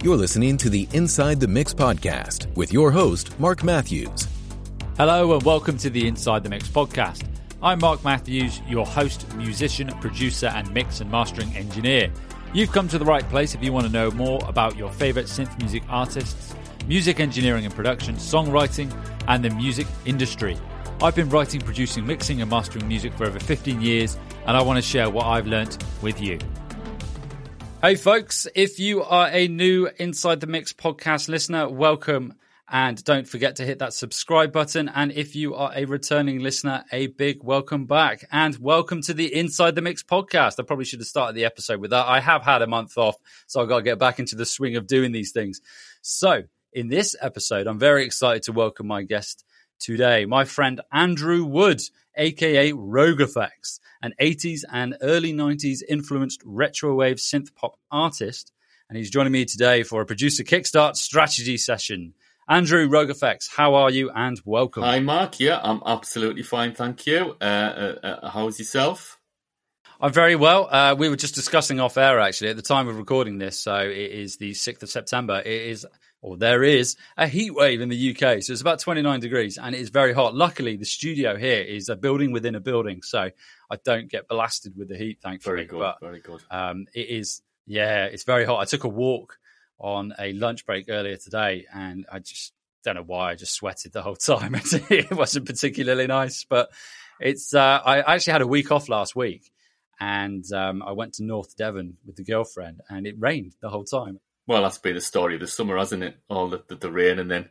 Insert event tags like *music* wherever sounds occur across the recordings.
You're listening to the Inside the Mix podcast with your host, Mark Matthews. Hello, and welcome to the Inside the Mix podcast. I'm Mark Matthews, your host, musician, producer, and mix and mastering engineer. You've come to the right place if you want to know more about your favorite synth music artists, music engineering and production, songwriting, and the music industry. I've been writing, producing, mixing, and mastering music for over 15 years, and I want to share what I've learnt with you. Hey, folks, if you are a new Inside the Mix podcast listener, welcome. And don't forget to hit that subscribe button. And if you are a returning listener, a big welcome back and welcome to the Inside the Mix podcast. I probably should have started the episode with that. I have had a month off, so I've got to get back into the swing of doing these things. So, in this episode, I'm very excited to welcome my guest today, my friend Andrew Wood, aka Effects an 80s and early 90s influenced retrowave synth pop artist. And he's joining me today for a producer kickstart strategy session. Andrew Effects, how are you and welcome? Hi, Mark. Yeah, I'm absolutely fine. Thank you. Uh, uh, uh, how's yourself? I'm very well. Uh, we were just discussing off air actually at the time of recording this. So it is the 6th of September. It is or there is a heat wave in the UK. So it's about 29 degrees and it is very hot. Luckily, the studio here is a building within a building. So I don't get blasted with the heat, thankfully. Very good. But, very good. Um, it is, yeah, it's very hot. I took a walk on a lunch break earlier today and I just don't know why I just sweated the whole *laughs* time. *laughs* it wasn't particularly nice, but it's, uh, I actually had a week off last week and um, I went to North Devon with the girlfriend and it rained the whole time well, that's been the story of the summer, hasn't it? All the, the, the, rain, and then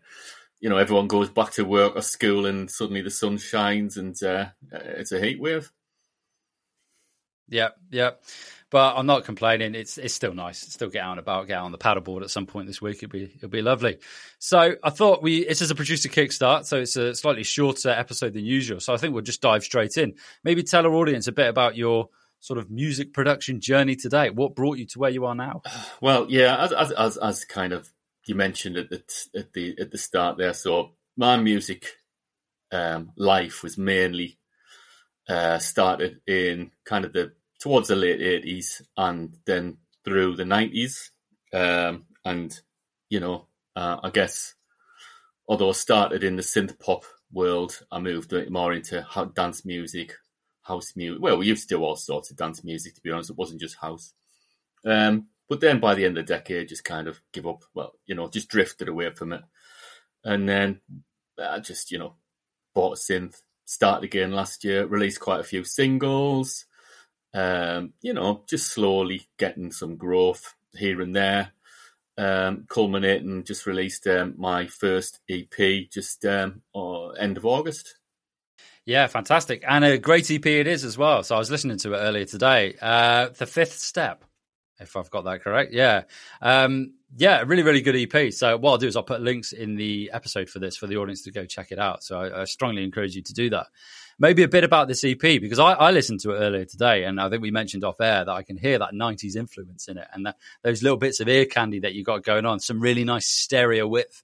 you know everyone goes back to work or school, and suddenly the sun shines, and uh, it's a heat wave. Yeah, yeah, but I'm not complaining. It's it's still nice. Still get out and about, get on the paddleboard at some point this week. It'll be it'll be lovely. So I thought we this is a producer kickstart, so it's a slightly shorter episode than usual. So I think we'll just dive straight in. Maybe tell our audience a bit about your sort of music production journey today? What brought you to where you are now? *sighs* Well, yeah, as as as, as kind of you mentioned at the at the at the start there. So my music um, life was mainly uh, started in kind of the towards the late eighties and then through the nineties, um, and you know, uh, I guess although I started in the synth pop world, I moved more into dance music, house music. Well, to do all sorts of dance music, to be honest. It wasn't just house. Um, but then by the end of the decade, just kind of give up. Well, you know, just drifted away from it. And then I just, you know, bought a synth, started again last year, released quite a few singles. Um, you know, just slowly getting some growth here and there. Um, culminating, just released um, my first EP just um, end of August. Yeah, fantastic. And a great EP it is as well. So I was listening to it earlier today. Uh, the fifth step, if I've got that correct. Yeah. Um, yeah, really, really good EP. So what I'll do is I'll put links in the episode for this for the audience to go check it out. So I, I strongly encourage you to do that. Maybe a bit about this EP because I, I, listened to it earlier today, and I think we mentioned off air that I can hear that '90s influence in it, and that, those little bits of ear candy that you got going on, some really nice stereo width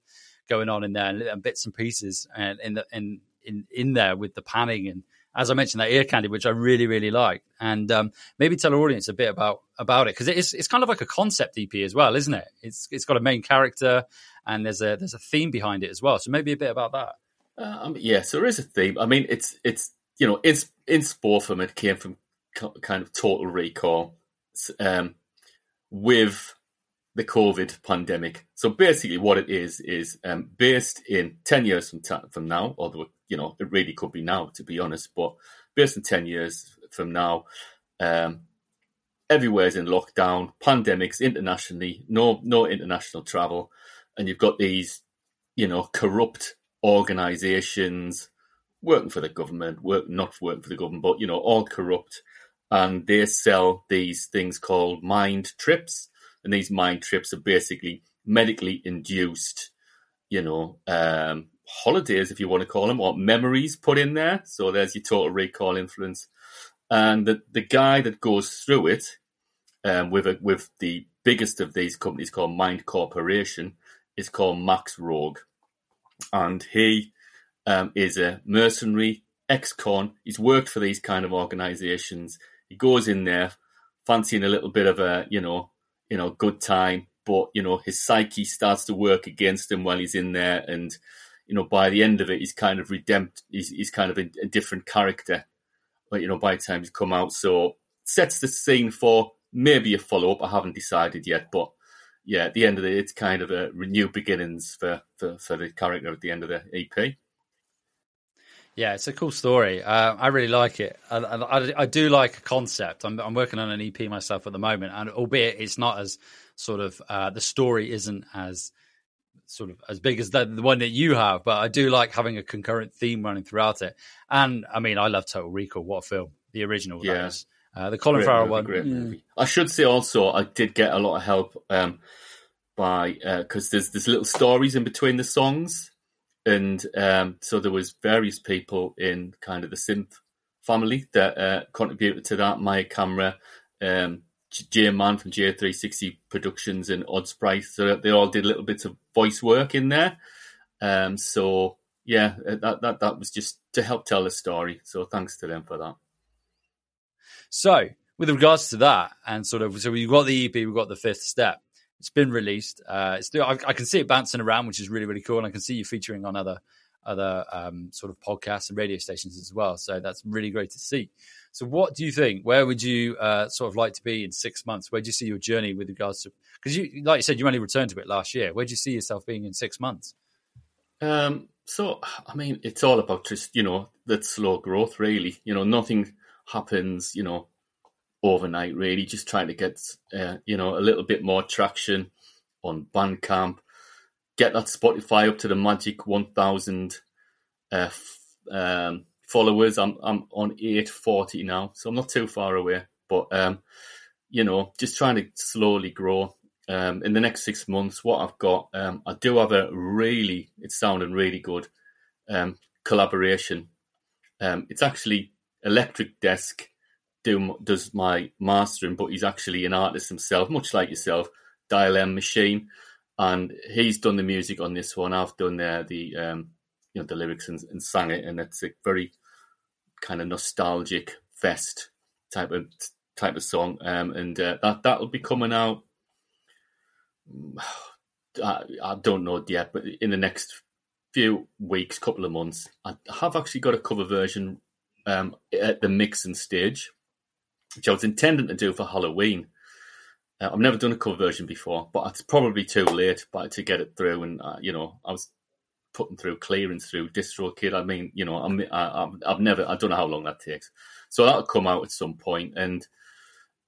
going on in there, and, and bits and pieces, and in the in in in there with the panning and as I mentioned that ear candy, which I really really like, and um, maybe tell our audience a bit about about it because it's it's kind of like a concept EP as well, isn't it? It's it's got a main character and there's a there's a theme behind it as well. So maybe a bit about that. Um, yes, there is a theme. I mean, it's it's you know, in sport from it came from kind of Total Recall um, with the COVID pandemic. So basically, what it is is um, based in ten years from ta- from now, although you know it really could be now, to be honest. But based in ten years from now, um, everywhere's in lockdown, pandemics internationally, no no international travel, and you've got these, you know, corrupt organisations working for the government, work not working for the government, but you know, all corrupt, and they sell these things called mind trips and these mind trips are basically medically induced, you know, um, holidays, if you want to call them, or memories put in there. So there's your total recall influence. And the, the guy that goes through it um, with a, with the biggest of these companies called Mind Corporation is called Max Rogue. And he um, is a mercenary ex-con. He's worked for these kind of organizations. He goes in there fancying a little bit of a, you know, you know, good time, but you know his psyche starts to work against him while he's in there, and you know by the end of it, he's kind of redempt. He's, he's kind of a, a different character. But you know by the time he's come out, so sets the scene for maybe a follow up. I haven't decided yet, but yeah, at the end of it, it's kind of a new beginnings for, for, for the character at the end of the EP. Yeah, it's a cool story. Uh, I really like it. I, I, I, do like a concept. I'm, I'm, working on an EP myself at the moment, and albeit it's not as sort of uh, the story isn't as sort of as big as the, the, one that you have, but I do like having a concurrent theme running throughout it. And I mean, I love Total Recall. What a film! The original, yeah. Uh, the Colin great Farrell movie, one. Great movie. I should say also, I did get a lot of help um, by because uh, there's there's little stories in between the songs and um, so there was various people in kind of the synth family that uh, contributed to that. My Camera, um, J Man from J360 Productions, and Odd Sprite. So they all did little bits of voice work in there. Um, so yeah, uh, that that that was just to help tell the story. So thanks to them for that. So with regards to that, and sort of, so we've got the EP, we've got the fifth step. It's been released. Uh, it's I, I, can see it bouncing around, which is really really cool, and I can see you featuring on other other um, sort of podcasts and radio stations as well. So that's really great to see. So, what do you think? Where would you uh, sort of like to be in six months? Where do you see your journey with regards to? Because you, like you said, you only returned to it last year. Where do you see yourself being in six months? Um, so, I mean, it's all about just you know that slow growth. Really, you know, nothing happens. You know, overnight, really. Just trying to get, uh, you know, a little bit more traction on Bandcamp, get that Spotify up to the magic 1,000 uh, f- um, followers. I'm I'm on 840 now, so I'm not too far away. But, um, you know, just trying to slowly grow. Um, in the next six months, what I've got, um, I do have a really, it's sounding really good um, collaboration. Um, it's actually Electric Desk do does my mastering, but he's actually an artist himself, much like yourself. Dial M Machine, and he's done the music on this one. I've done the um, you know the lyrics and, and sang it, and it's a very kind of nostalgic fest type of type of song. Um, and uh, that that'll be coming out. *sighs* I, I don't know yet, but in the next few weeks, couple of months, I have actually got a cover version um, at the mixing stage which I was intending to do for Halloween. Uh, I've never done a cover version before, but it's probably too late but to get it through. And uh, you know, I was putting through clearance through DistroKid. I mean, you know, I'm, I, I've never, I don't know how long that takes. So that'll come out at some point. point, and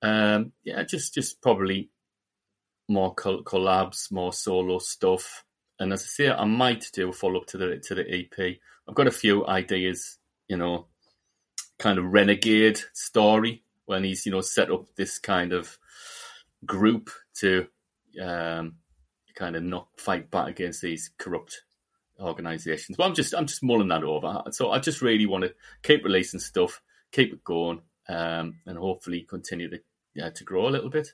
um, yeah, just just probably more collabs, more solo stuff. And as I say, I might do a follow up to the to the EP. I've got a few ideas, you know, kind of renegade story when he's you know set up this kind of group to um, kind of not fight back against these corrupt organizations. But I'm just I'm just mulling that over. So I just really want to keep releasing stuff, keep it going, um, and hopefully continue to yeah, to grow a little bit.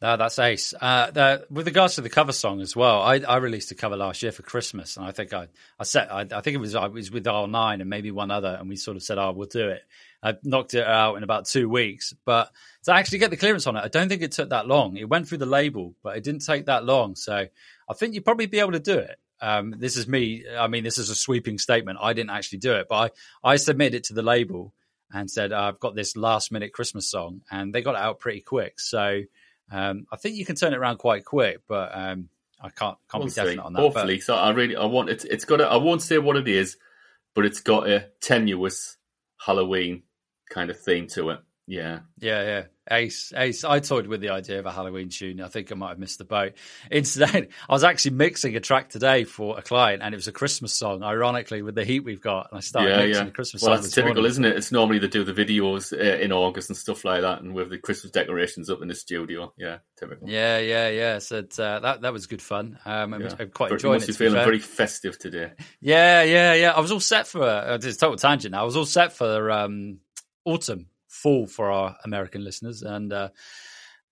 No, that's ace. Uh, the, with regards to the cover song as well, I, I, released a cover last year for Christmas, and I think I, I set, I, I think it was I was with R9 and maybe one other, and we sort of said, "Oh, we'll do it." I knocked it out in about two weeks, but to actually get the clearance on it, I don't think it took that long. It went through the label, but it didn't take that long. So I think you'd probably be able to do it. Um, this is me. I mean, this is a sweeping statement. I didn't actually do it, but I, I submitted it to the label and said, I've got this last minute Christmas song, and they got it out pretty quick. So um, I think you can turn it around quite quick, but um, I can't can't we'll be definite on that. Hopefully, but... so I really I want it. It's got a, I won't say what it is, but it's got a tenuous Halloween kind of theme to it. Yeah, yeah, yeah. Ace, Ace. I toyed with the idea of a Halloween tune. I think I might have missed the boat. Instead, *laughs* I was actually mixing a track today for a client, and it was a Christmas song. Ironically, with the heat we've got, and I started yeah, mixing yeah. the Christmas well, song. that's typical, morning. isn't it? It's normally they do the videos uh, in August and stuff like that, and with the Christmas decorations up in the studio. Yeah, typical. Yeah, yeah, yeah. So uh, that that was good fun. Um, yeah. I quite enjoying must it. Must be feeling very festive today. Yeah, yeah, yeah. I was all set for. Uh, it's a total tangent. Now. I was all set for um, autumn fall for our American listeners. And uh,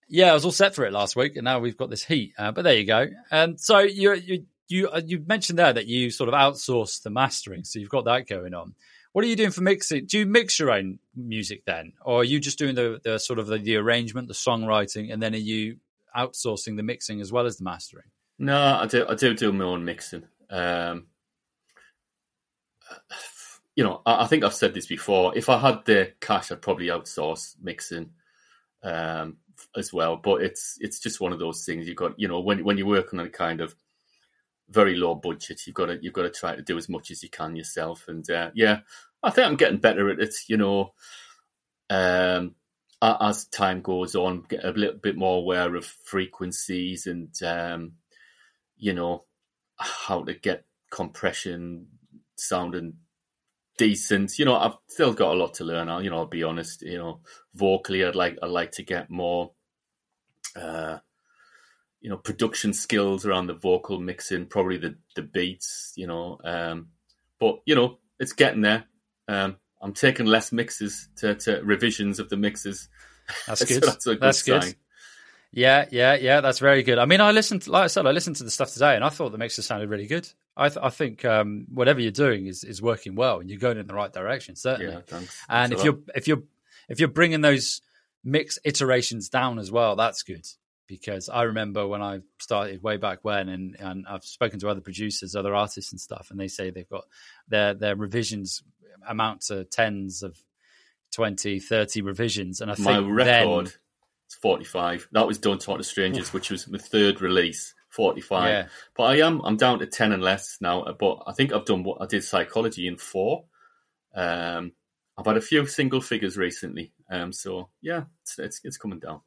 yeah, I was all set for it last week, and now we've got this heat. Uh, but there you go. And so you you you uh, you mentioned there that you sort of outsource the mastering, so you've got that going on. What are you doing for mixing? Do you mix your own music then, or are you just doing the, the sort of the, the arrangement, the songwriting, and then are you outsourcing the mixing as well as the mastering? No, I do. I do do my own mixing. Um, you know, I, I, think I've said this before. If I had the cash, I'd probably outsource mixing um, as well. But it's it's just one of those things. You've got you know when when you're working on a kind of very low budget, you've got to you've got to try to do as much as you can yourself. And uh, yeah, I think I'm getting better at it. You know, um, as time goes on, get a little bit more aware of frequencies and um, you know how to get compression sounding decent. You know, I've still got a lot to learn. I'll, you know, I'll be honest. You know, vocally, I'd like I'd like to get more, uh, you know, production skills around the vocal mixing, probably the the beats. You know, um, but you know, it's getting there. Um, I'm taking less mixes to, to revisions of the mixes. That's *laughs* good. so that's, good. That's good. Yeah, yeah, yeah. That's very good. I mean, I listened, like I said, I listened to the stuff today, and I thought the mixes sounded really good. I, th- I think um, whatever you're doing is, is working well, and you're going in the right direction, certainly. Yeah, thanks. And thanks if you're if you're if you're bringing those mix iterations down as well, that's good. Because I remember when I started way back when, and, and I've spoken to other producers, other artists, and stuff, and they say they've got their their revisions amount to tens of 20, 30 revisions, and I think my record then, is forty five. That was done Talk to Strangers, which was my third release 45. Yeah. But I am I'm down to 10 and less now. But I think I've done what I did psychology in four. Um, I've had a few single figures recently. Um, so yeah, it's, it's, it's coming down.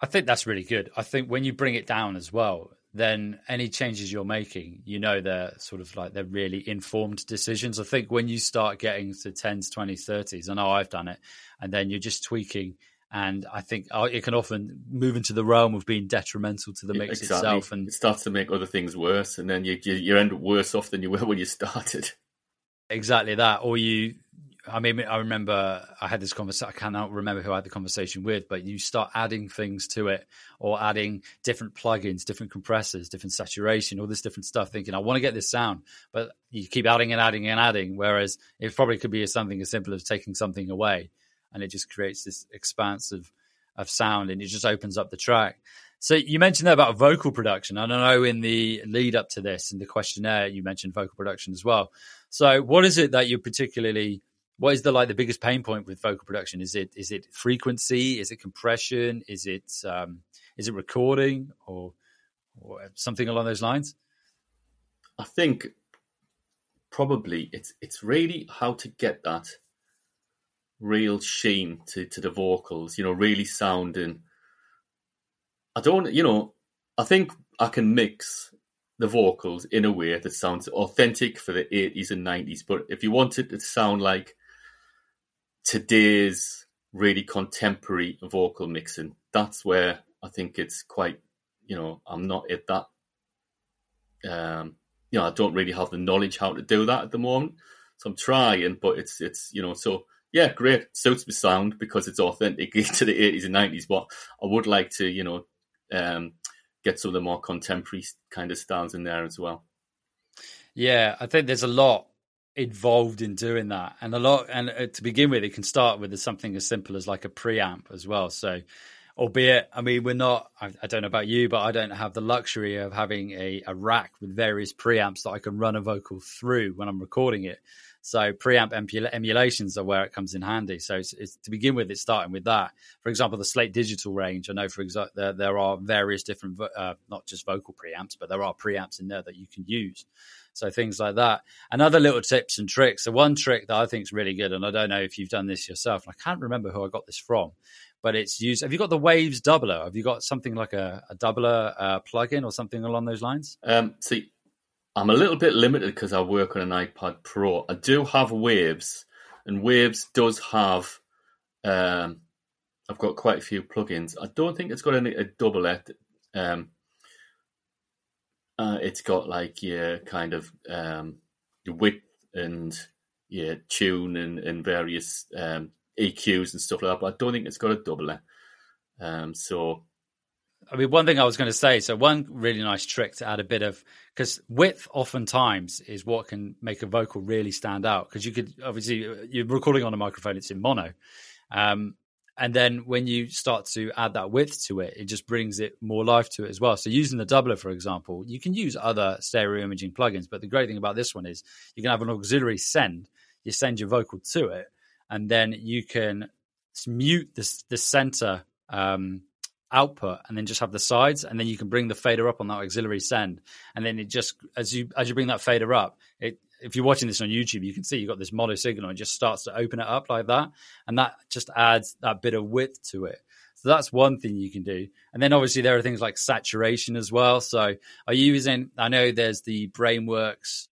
I think that's really good. I think when you bring it down as well, then any changes you're making, you know, they're sort of like they're really informed decisions. I think when you start getting to 10s, 20s, 30s, I know I've done it, and then you're just tweaking and I think uh, it can often move into the realm of being detrimental to the mix exactly. itself, and it starts to make other things worse, and then you, you you end up worse off than you were when you started. *laughs* Exactly that, or you. I mean, I remember I had this conversation. I cannot remember who I had the conversation with, but you start adding things to it, or adding different plugins, different compressors, different saturation, all this different stuff. Thinking, I want to get this sound, but you keep adding and adding and adding. Whereas it probably could be something as simple as taking something away and it just creates this expanse of, of sound and it just opens up the track. So you mentioned that about vocal production. I don't know in the lead up to this in the questionnaire you mentioned vocal production as well. So what is it that you're particularly what is the like the biggest pain point with vocal production? Is it is it frequency? Is it compression? Is it um, is it recording or, or something along those lines? I think probably it's it's really how to get that real sheen to, to the vocals, you know, really sounding. I don't, you know, I think I can mix the vocals in a way that sounds authentic for the 80s and 90s. But if you want it to sound like today's really contemporary vocal mixing, that's where I think it's quite, you know, I'm not at that. Um, you know, I don't really have the knowledge how to do that at the moment. So I'm trying, but it's, it's, you know, so yeah, great. Suits me sound because it's authentic *laughs* to the 80s and 90s. But I would like to, you know, um, get some of the more contemporary kind of styles in there as well. Yeah, I think there's a lot involved in doing that, and a lot. And uh, to begin with, it can start with something as simple as like a preamp as well. So, albeit, I mean, we're not. I, I don't know about you, but I don't have the luxury of having a, a rack with various preamps that I can run a vocal through when I'm recording it. So preamp emulations are where it comes in handy. So it's, it's, to begin with, it's starting with that. For example, the Slate Digital range. I know, for example, there, there are various different, uh, not just vocal preamps, but there are preamps in there that you can use. So things like that. And other little tips and tricks. So one trick that I think is really good, and I don't know if you've done this yourself. and I can't remember who I got this from, but it's used. Have you got the Waves doubler? Have you got something like a, a doubler uh, plugin or something along those lines? Um, see, I'm a little bit limited because I work on an iPad Pro. I do have Waves, and Waves does have. Um, I've got quite a few plugins. I don't think it's got any a doubler. Um, uh, it's got like yeah, kind of um, width and yeah, tune and, and various um, EQs and stuff like that. But I don't think it's got a doubler. Um, so I mean, one thing I was going to say. So, one really nice trick to add a bit of because width oftentimes is what can make a vocal really stand out. Because you could obviously you're recording on a microphone; it's in mono, um, and then when you start to add that width to it, it just brings it more life to it as well. So using the doubler, for example, you can use other stereo imaging plugins, but the great thing about this one is you can have an auxiliary send. You send your vocal to it, and then you can mute the the center um, output, and then just have the sides, and then you can bring the fader up on that auxiliary send, and then it just as you as you bring that fader up, it if you're watching this on YouTube, you can see you've got this mono signal. It just starts to open it up like that, and that just adds that bit of width to it. So that's one thing you can do. And then obviously there are things like saturation as well. So are you using? I know there's the Brainworx.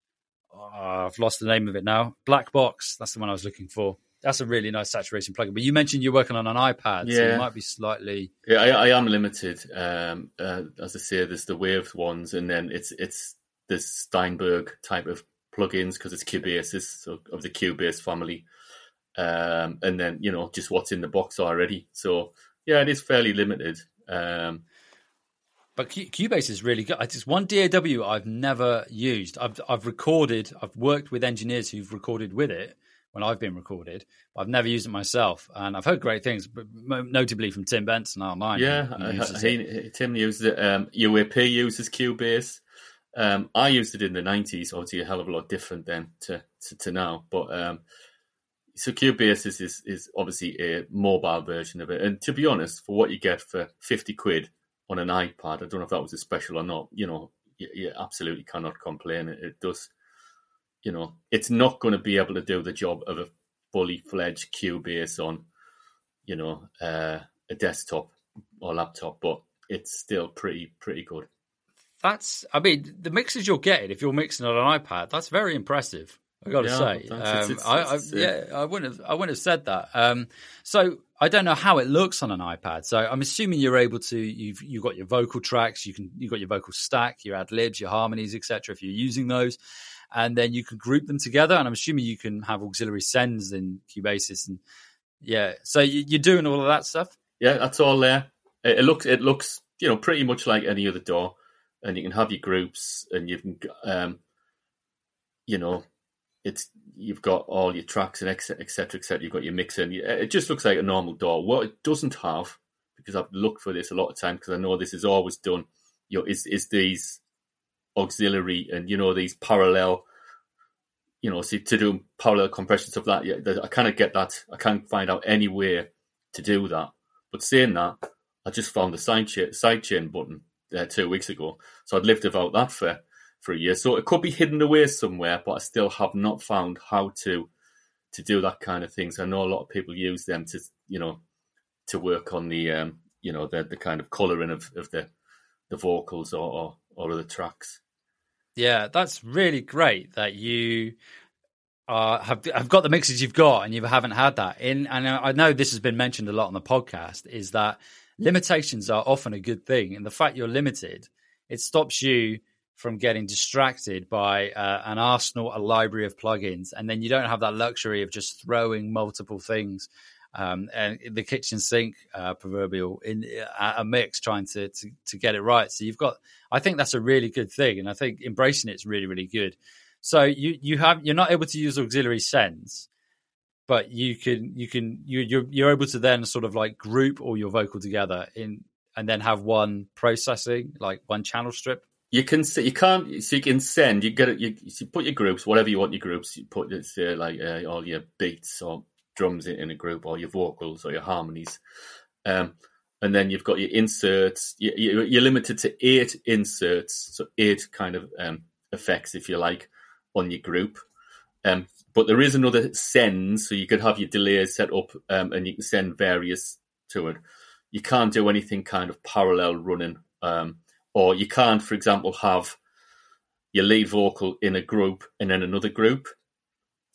Oh, I've lost the name of it now. Black Box. That's the one I was looking for. That's a really nice saturation plugin. But you mentioned you're working on an iPad, yeah. so it might be slightly. Yeah, I, I am limited. Um, uh, as I say, there's the Wave ones, and then it's it's this Steinberg type of plugins because it's Cubasis so of the Cubase family, um, and then you know just what's in the box already. So yeah, it is fairly limited. Um, but Cubase is really good. It's one DAW I've never used. I've I've recorded. I've worked with engineers who've recorded with it when I've been recorded. But I've never used it myself, and I've heard great things, but notably from Tim Benson online. Yeah, he, he, Tim uses it. Um, UAP uses Cubase. Um, I used it in the nineties, obviously a hell of a lot different then to to, to now. But um, so Cubasis, is is obviously a mobile version of it, and to be honest, for what you get for fifty quid on an iPad, I don't know if that was a special or not. You know, you, you absolutely cannot complain. It, it does, you know, it's not going to be able to do the job of a fully fledged Cubase on, you know, uh, a desktop or laptop, but it's still pretty pretty good that's I mean the mixes you're getting if you're mixing on an iPad, that's very impressive. I got to yeah, say, um, it's, I, I, yeah, I wouldn't have I wouldn't have said that. Um, so I don't know how it looks on an iPad. So I'm assuming you're able to you've you've got your vocal tracks, you can you've got your vocal stack, your ad libs, your harmonies, etc. If you're using those, and then you can group them together. And I'm assuming you can have auxiliary sends in Cubasis, and yeah. So you, are doing all of that stuff. Yeah, that's all there. It, looks it looks you know pretty much like any other DAW, and you can have your groups, and you can, um, you know, it's you've got all your tracks and etc. etc. Et you've got your mixer, and it just looks like a normal DAW. What it doesn't have, because I've looked for this a lot of time, because I know this is always done, you know, is is these auxiliary and you know these parallel you know, see to do parallel compression stuff like that. I kind of get that. I can't find out any way to do that. But saying that, I just found the side chain, side chain button uh, two weeks ago. So I'd lived without that for, for a year. So it could be hidden away somewhere, but I still have not found how to to do that kind of things. I know a lot of people use them to you know to work on the um, you know the the kind of colouring of, of the the vocals or, or or other tracks. Yeah, that's really great that you uh, have have got the mixes you've got and you haven't had that in. And I know this has been mentioned a lot on the podcast. Is that limitations are often a good thing. And the fact you're limited, it stops you from getting distracted by uh, an arsenal, a library of plugins, and then you don't have that luxury of just throwing multiple things um, and the kitchen sink uh, proverbial in uh, a mix, trying to, to to get it right. So you've got, I think that's a really good thing, and I think embracing it is really really good. So you you have you're not able to use auxiliary sends, but you can you can you you're, you're able to then sort of like group all your vocal together in and then have one processing like one channel strip you can you can't so you can send you get it you, you put your groups whatever you want your groups you put it say like uh, all your beats or drums in a group or your vocals or your harmonies um, and then you've got your inserts you, are limited to eight inserts so eight kind of um, effects if you like on your group um, but there is another send, so you could have your delays set up um, and you can send various to it. You can't do anything kind of parallel running, um, or you can't, for example, have your lead vocal in a group and then another group.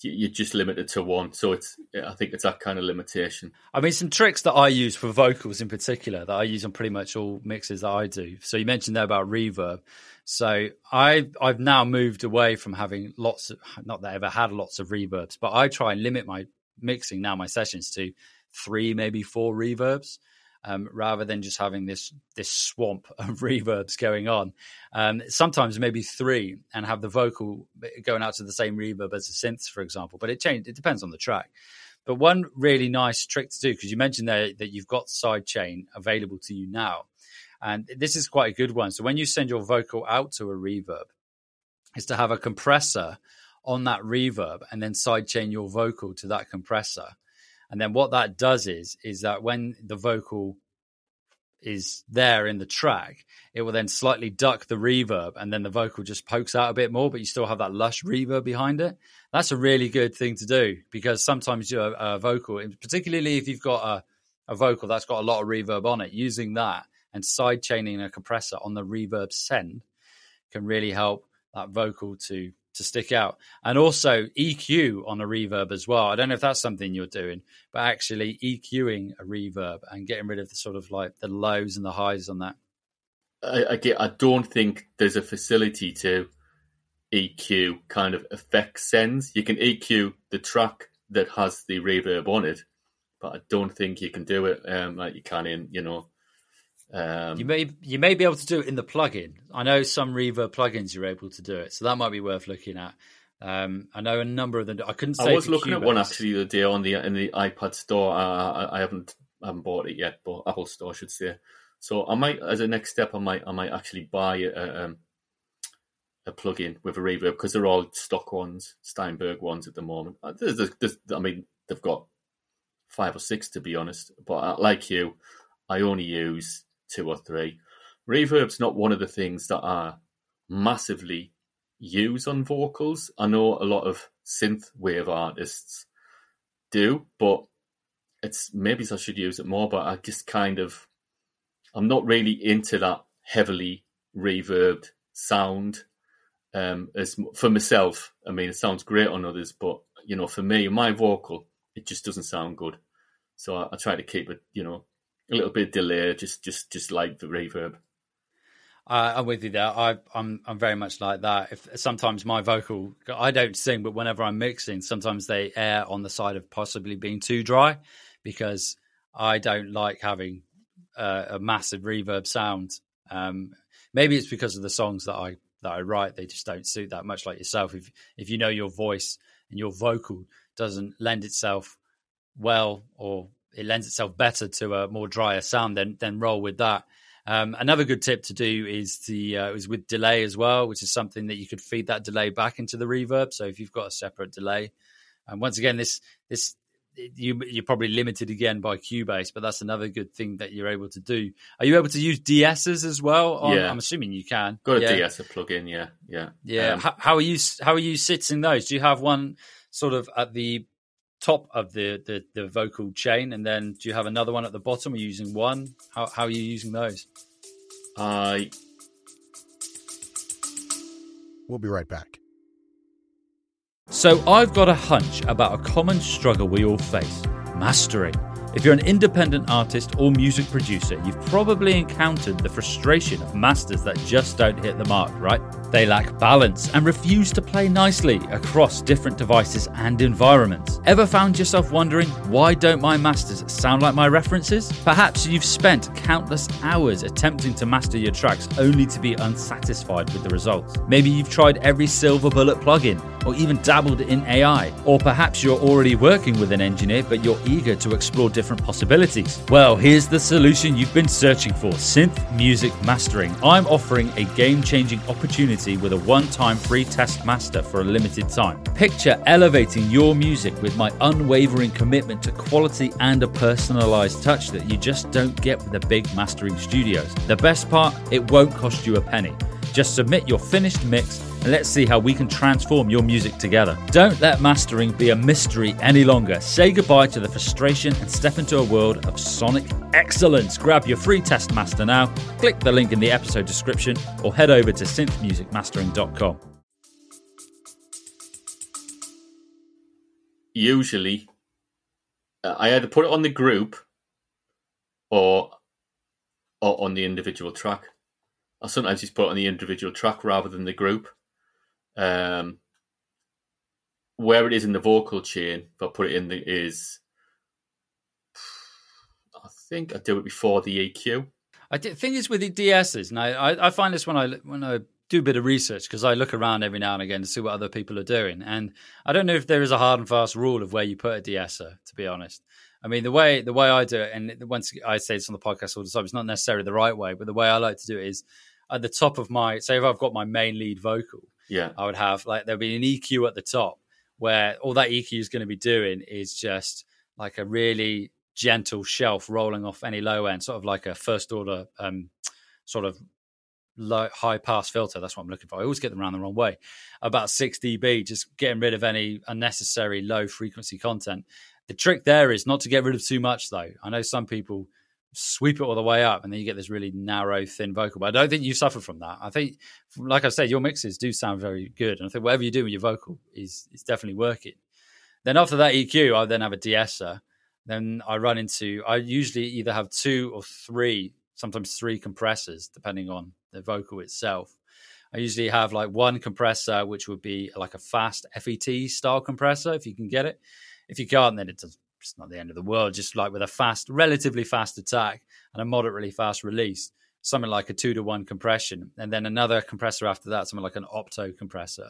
You're just limited to one, so it's. I think it's that kind of limitation. I mean, some tricks that I use for vocals in particular that I use on pretty much all mixes that I do. So you mentioned there about reverb. So I I've now moved away from having lots of not that I ever had lots of reverbs, but I try and limit my mixing now my sessions to three maybe four reverbs. Um, rather than just having this this swamp *laughs* of reverbs going on. Um, sometimes maybe three, and have the vocal going out to the same reverb as the synths, for example. But it changed. It depends on the track. But one really nice trick to do, because you mentioned there that you've got sidechain available to you now. And this is quite a good one. So when you send your vocal out to a reverb, is to have a compressor on that reverb and then sidechain your vocal to that compressor. And then what that does is is that when the vocal is there in the track, it will then slightly duck the reverb and then the vocal just pokes out a bit more, but you still have that lush reverb behind it. That's a really good thing to do because sometimes your a vocal, particularly if you've got a, a vocal that's got a lot of reverb on it, using that and side chaining a compressor on the reverb send can really help that vocal to to stick out. And also EQ on a reverb as well. I don't know if that's something you're doing, but actually EQing a reverb and getting rid of the sort of like the lows and the highs on that. I, I, I don't think there's a facility to EQ kind of effect sends. You can EQ the track that has the reverb on it, but I don't think you can do it um, like you can in, you know, um, you may you may be able to do it in the plugin. I know some Reverb plugins you're able to do it, so that might be worth looking at. Um, I know a number of them. I couldn't. I was looking at one actually the other day on the in the iPad store. Uh, I, I haven't I haven't bought it yet, but Apple Store I should say. So I might, as a next step, I might I might actually buy a, um, a plugin with a reverb because they're all stock ones, Steinberg ones at the moment. Uh, there's, there's, there's, I mean, they've got five or six to be honest. But like you, I only use two or three. Reverb's not one of the things that are massively used on vocals. I know a lot of synth wave artists do, but it's maybe I should use it more. But I just kind of I'm not really into that heavily reverbed sound. Um, as for myself, I mean, it sounds great on others, but you know, for me, my vocal, it just doesn't sound good. So I, I try to keep it, you know, a little bit delay, just just just like the reverb. I'm with you there. I, I'm I'm very much like that. If sometimes my vocal, I don't sing, but whenever I'm mixing, sometimes they err on the side of possibly being too dry, because I don't like having a massive reverb sound. Um, maybe it's because of the songs that I that I write; they just don't suit that much. Like yourself, if if you know your voice and your vocal doesn't lend itself well or it lends itself better to a more drier sound, then then roll with that. Um, another good tip to do is the uh, is with delay as well, which is something that you could feed that delay back into the reverb. So if you've got a separate delay, and once again, this this you you're probably limited again by Cubase, but that's another good thing that you're able to do. Are you able to use de-essers as well? On, yeah, I'm assuming you can. Got a yeah. DS plugin, yeah, yeah, yeah. Um, how, how, are you? How are you sitting those? Do you have one sort of at the top of the, the, the vocal chain, and then do you have another one at the bottom? Are you using one? How how are you using those? I. Uh... We'll be right back. So I've got a hunch about a common struggle we all face: mastering. If you're an independent artist or music producer, you've probably encountered the frustration of masters that just don't hit the mark, right? They lack balance and refuse to play nicely across different devices and environments. Ever found yourself wondering, why don't my masters sound like my references? Perhaps you've spent countless hours attempting to master your tracks only to be unsatisfied with the results. Maybe you've tried every silver bullet plugin or even dabbled in AI. Or perhaps you're already working with an engineer but you're eager to explore different possibilities. Well, here's the solution you've been searching for synth music mastering. I'm offering a game changing opportunity with a one time free test master for a limited time. Picture elevating your music with my unwavering commitment to quality and a personalized touch that you just don't get with the big mastering studios. The best part, it won't cost you a penny. Just submit your finished mix and let's see how we can transform your music together. Don't let mastering be a mystery any longer. Say goodbye to the frustration and step into a world of sonic excellence. Grab your free test master now, click the link in the episode description, or head over to synthmusicmastering.com. Usually, uh, I either put it on the group or, or on the individual track. I sometimes just put it on the individual track rather than the group. Um, where it is in the vocal chain, if I put it in the is, I think I do it before the EQ. I think is with the de-essers, and I, I find this when I when I do a bit of research because I look around every now and again to see what other people are doing, and I don't know if there is a hard and fast rule of where you put a de-esser. To be honest, I mean the way the way I do it, and once I say this on the podcast all the time, it's not necessarily the right way, but the way I like to do it is at the top of my say if I've got my main lead vocal, Yeah. I would have like there'll be an EQ at the top where all that EQ is going to be doing is just like a really gentle shelf rolling off any low end, sort of like a first order um, sort of low, high pass filter. That's what I'm looking for. I always get them around the wrong way. About 6 dB, just getting rid of any unnecessary low frequency content. The trick there is not to get rid of too much, though. I know some people sweep it all the way up and then you get this really narrow, thin vocal. But I don't think you suffer from that. I think, like I said, your mixes do sound very good. And I think whatever you do with your vocal is, is definitely working. Then after that EQ, I then have a de-esser. Then I run into, I usually either have two or three, sometimes three compressors, depending on the vocal itself. I usually have like one compressor, which would be like a fast FET style compressor, if you can get it. If you can't, then it does, it's not the end of the world. Just like with a fast, relatively fast attack and a moderately fast release, something like a two to one compression, and then another compressor after that, something like an opto compressor,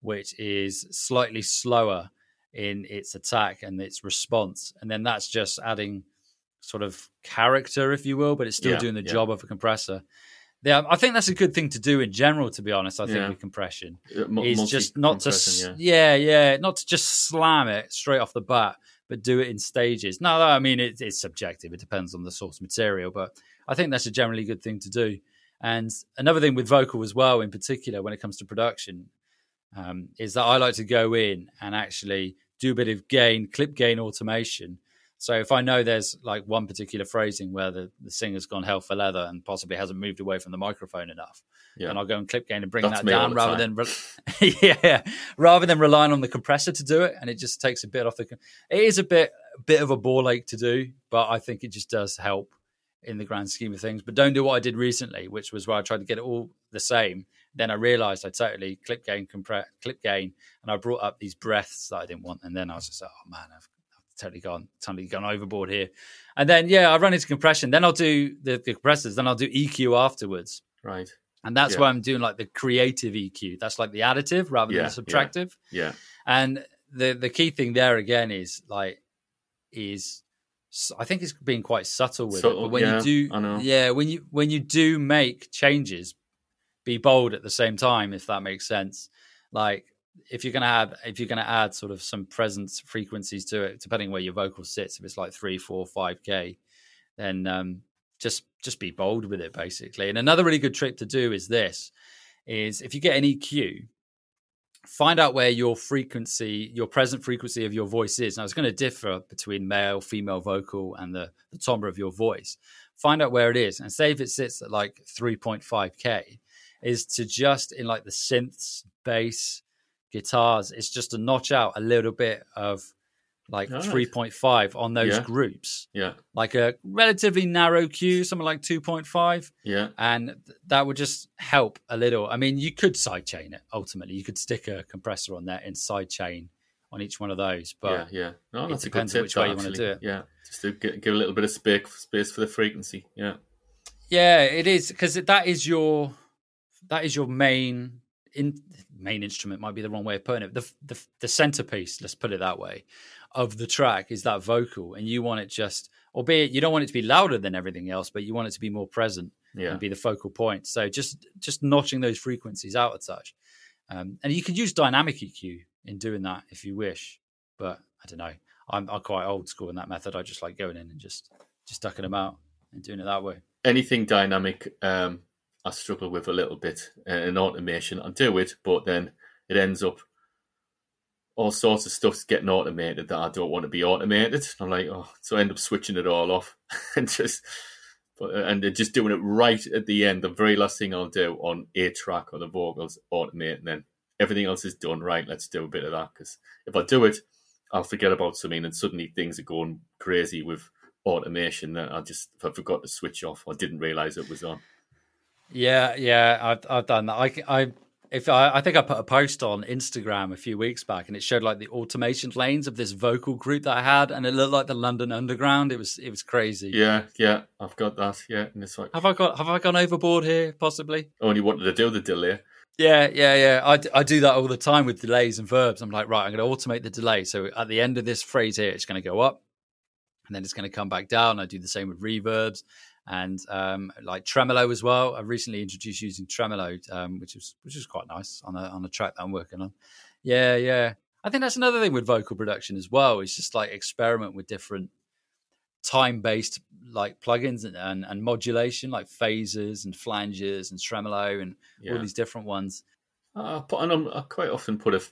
which is slightly slower in its attack and its response, and then that's just adding sort of character, if you will, but it's still Yeah, doing the yeah. job of a compressor. Yeah, I think that's a good thing to do in general. To be honest, I think Yeah. with compression mu- is just not to, multi-compressing, yeah. yeah, not to just slam it straight off the bat, but do it in stages. No, I mean it, it's subjective; it depends on the source material, but I think that's a generally good thing to do. And another thing with vocal as well, in particular, when it comes to production, um, is that I like to go in and actually do a bit of gain, clip gain automation. So if I know there's like one particular phrasing where the, the singer's gone hell for leather and possibly hasn't moved away from the microphone enough, Yeah. and I'll go and clip gain and bring That's that down rather time. than re- *laughs* yeah, rather than relying on the compressor to do it, and it just takes a bit off the. It is a bit bit of a ball ache to do, but I think it just does help in the grand scheme of things. But don't do what I did recently, which was where I tried to get it all the same. Then I realized I totally clip gain, compress, clip gain, and I brought up these breaths that I didn't want. And then I was just like, oh man, I've, I've totally gone, totally gone overboard here. And then yeah, I run into compression. Then I'll do the, the compressors. Then I'll do EQ afterwards. Right. And that's Yeah. why I'm doing like the creative EQ. That's like the additive rather Yeah, than the subtractive. Yeah. And the the key thing there again is like is I think it's being quite subtle with it. But when yeah, you do, yeah, when you when you do make changes, be bold at the same time, if that makes sense. Like if you're gonna add if you're gonna add sort of some presence frequencies to it, depending where your vocal sits, if it's like three, four, five k, then um, just just be bold with it basically. And another really good trick to do is this: is if you get an EQ, find out where your frequency, your present frequency of your voice is. Now, it's going to differ between male, female vocal, and the, the timbre of your voice. Find out where it is, and say if it sits at like 3.5k, is to just in like the synths, bass, guitars, it's just to notch out a little bit of like right. 3.5 on those Yeah. groups, Yeah. like a relatively narrow Q, something like 2.5 Yeah. and that would just help a little. I mean, you could sidechain it ultimately. You could stick a compressor on there and sidechain on each one of those, but yeah. Yeah. No, it that's a good depends on tip. which way that, you wanna actually. do it. Yeah. Just to gi- give a little bit of space space for the frequency. Yeah. yeah, it is because that is your that is your main in main instrument might be the wrong way of putting it. The the the centerpiece, let's put it that way, of the track is that vocal, and you want it just, albeit you don't want it to be louder than everything else, but you want it to be more present. Yeah. and be the focal point. So just just notching those frequencies out a touch, um, and you can use dynamic EQ in doing that if you wish. But I don't know, I'm, I'm quite old school in that method. I just like going in and just just ducking them out and doing it that way. anything dynamic um I struggle with a little bit uh, in automation. I do it, but then it ends up all sorts of stuff's getting automated that I don't want to be automated. I'm like, oh, so I end up switching it all off *laughs* and just but, uh, and just doing it right at the end. The very last thing I'll do on a track or the vocals, automate, and then everything else is done. Right, let's do a bit of that because if I do it, I'll forget about something, and suddenly things are going crazy with automation that I just I forgot to switch off or didn't realize it was on. Yeah, yeah, I've I've done that. I, I if I, I think I put a post on Instagram a few weeks back, and it showed like the automation lanes of this vocal group that I had, and it looked like the London Underground. It was it was crazy. Yeah, yeah, I've got that. Yeah, and it's like Have I got have I gone overboard here? Possibly. Oh, only wanted to do the delay. Yeah, yeah, yeah. I, d- I do that all the time with delays and verbs. I'm like, right, I'm going to automate the delay. So at the end of this phrase here, it's going to go up, and then it's going to come back down. I do the same with reverbs and um, like tremolo as well. I've recently introduced using tremolo, um, which is which is quite nice on a on a track that I'm working on. Yeah, yeah. I think that's another thing with vocal production as well. Is just like experiment with different time based like plugins and, and, and modulation, like phasers and flangers and tremolo and Yeah. all these different ones. I put I quite often put a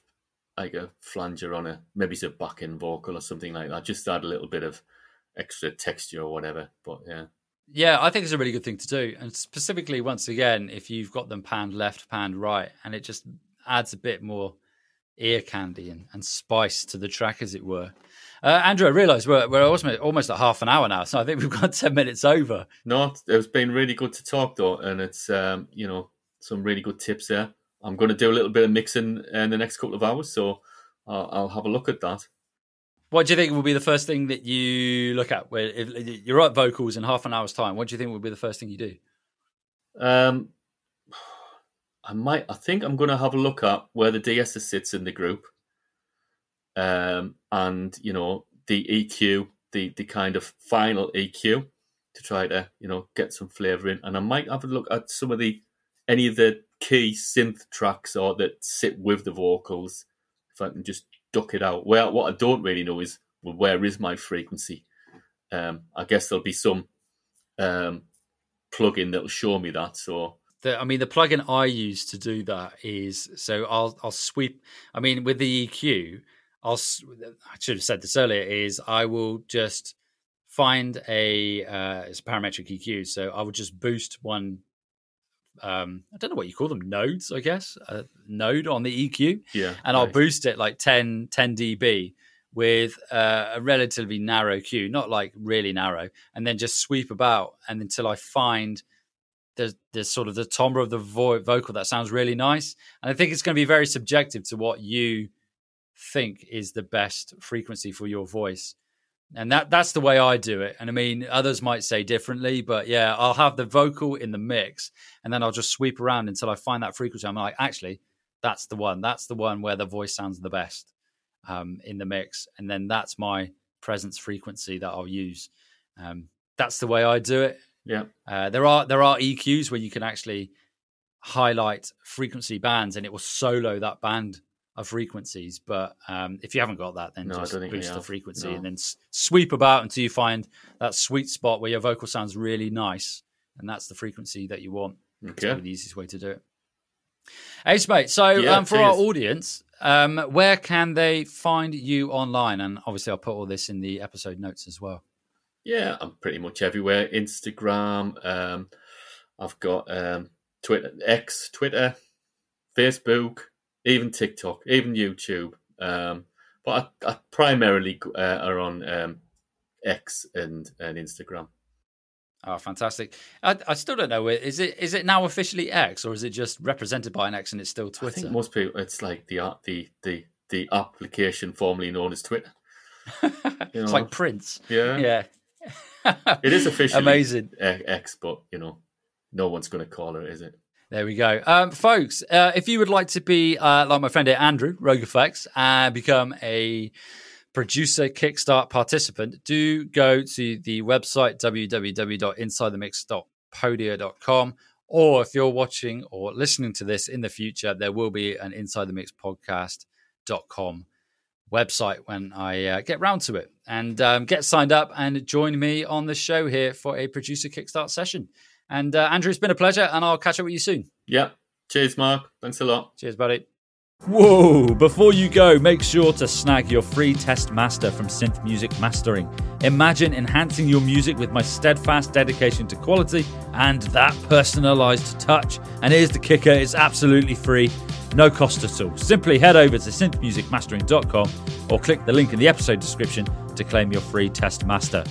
like a flanger on a maybe it's a back end vocal or something like that. Just add a little bit of extra texture or whatever. But yeah, Yeah, I think it's a really good thing to do. And specifically, once again, if you've got them panned left, panned right, and it just adds a bit more ear candy and, and spice to the track, as it were. Uh, Andrew, I realise we're, we're almost, almost at half an hour now, so I think we've *laughs* got 10 minutes over. no, it's been really good to talk though, and it's um, you know some really good tips there. I'm going to do a little bit of mixing in the next couple of hours, so I'll, I'll have a look at that. What do you think will be the first thing that you look at? Where if you write vocals in half an hour's time, what do you think will be the first thing you do? Um, *sighs* I might. I think I'm going to have a look at where the DS sits in the group, um, and you know the EQ, the the kind of final EQ, to try to you know get some flavour in, and I might have a look at some of the any of the key synth tracks or that sit with the vocals, if I can just duck it out. Well, what I don't really know is well, where is my frequency. Um, I guess there'll be some um, plugin that'll show me that. So The, I mean, the plugin I use to do that is so I'll I'll sweep. I mean, with the EQ, I'll I should have said this earlier. Is I will just find a uh, it's a parametric EQ. So I will just boost one. Um, I don't know what you call them nodes. I guess a node on the EQ, yeah, and I'll boost it like 10, 10 dB with uh, a relatively narrow Q, not like really narrow, and then just sweep about and until I find there's there's sort of the timbre of the vo- vocal that sounds really nice. And I think it's going to be very subjective to what you think is the best frequency for your voice. And that that's the way I do it. And I mean, others might say differently, but yeah, I'll have the vocal in the mix and then I'll just sweep around until I find that frequency. I'm like, actually, that's the one. That's the one where the voice sounds the best um, in the mix. And then that's my presence frequency that I'll use. Um, that's the way I do it. yeah, Uh, there are there are EQs where you can actually highlight frequency bands and it will solo that band of frequencies. But um, if you haven't got that, then No, just don't think we boost the frequency No. and then s- sweep about until you find that sweet spot where your vocal sounds really nice, and that's the frequency that you want. Okay. probably the easiest way to do it. Ace mate, so Yeah, um, for our audience, um, where can they find you online? And obviously, I'll put all this in the episode notes as well. Yeah, I'm pretty much everywhere. Instagram. Um, I've got um, Twitter, X, Twitter, Facebook, even TikTok, even YouTube. Um, but I, I primarily uh, are on um, X and, and Instagram. Oh, fantastic! I, I still don't know. Is it is it now officially X or is it just represented by an X and it's still Twitter? I think most people, it's like the uh, the the the application formerly known as Twitter. *laughs* it's know. like Prince. Yeah, Yeah, it is officially amazing. X, but you know, no one's going to call it, is it? There we go, um, folks. Uh, if you would like to be uh, like my friend here, Andrew RogueFX, and become a producer Kickstart participant, do go to the website www.insidethemix.podia.com. Or if you're watching or listening to this in the future, there will be an Inside the Mix podcast.com website when I uh, get round to it. And um, get signed up and join me on the show here for a producer Kickstart session. And uh, Andrew, it's been a pleasure, and I'll catch up with you soon. Yeah. Cheers, Mark. Thanks a lot. Cheers, buddy. Whoa! Before you go, make sure to snag your free test master from Synth Music Mastering. Imagine enhancing your music with my steadfast dedication to quality and that personalized touch. And here's the kicker it's absolutely free, no cost at all. Simply head over to synthmusicmastering.com or click the link in the episode description to claim your free test master.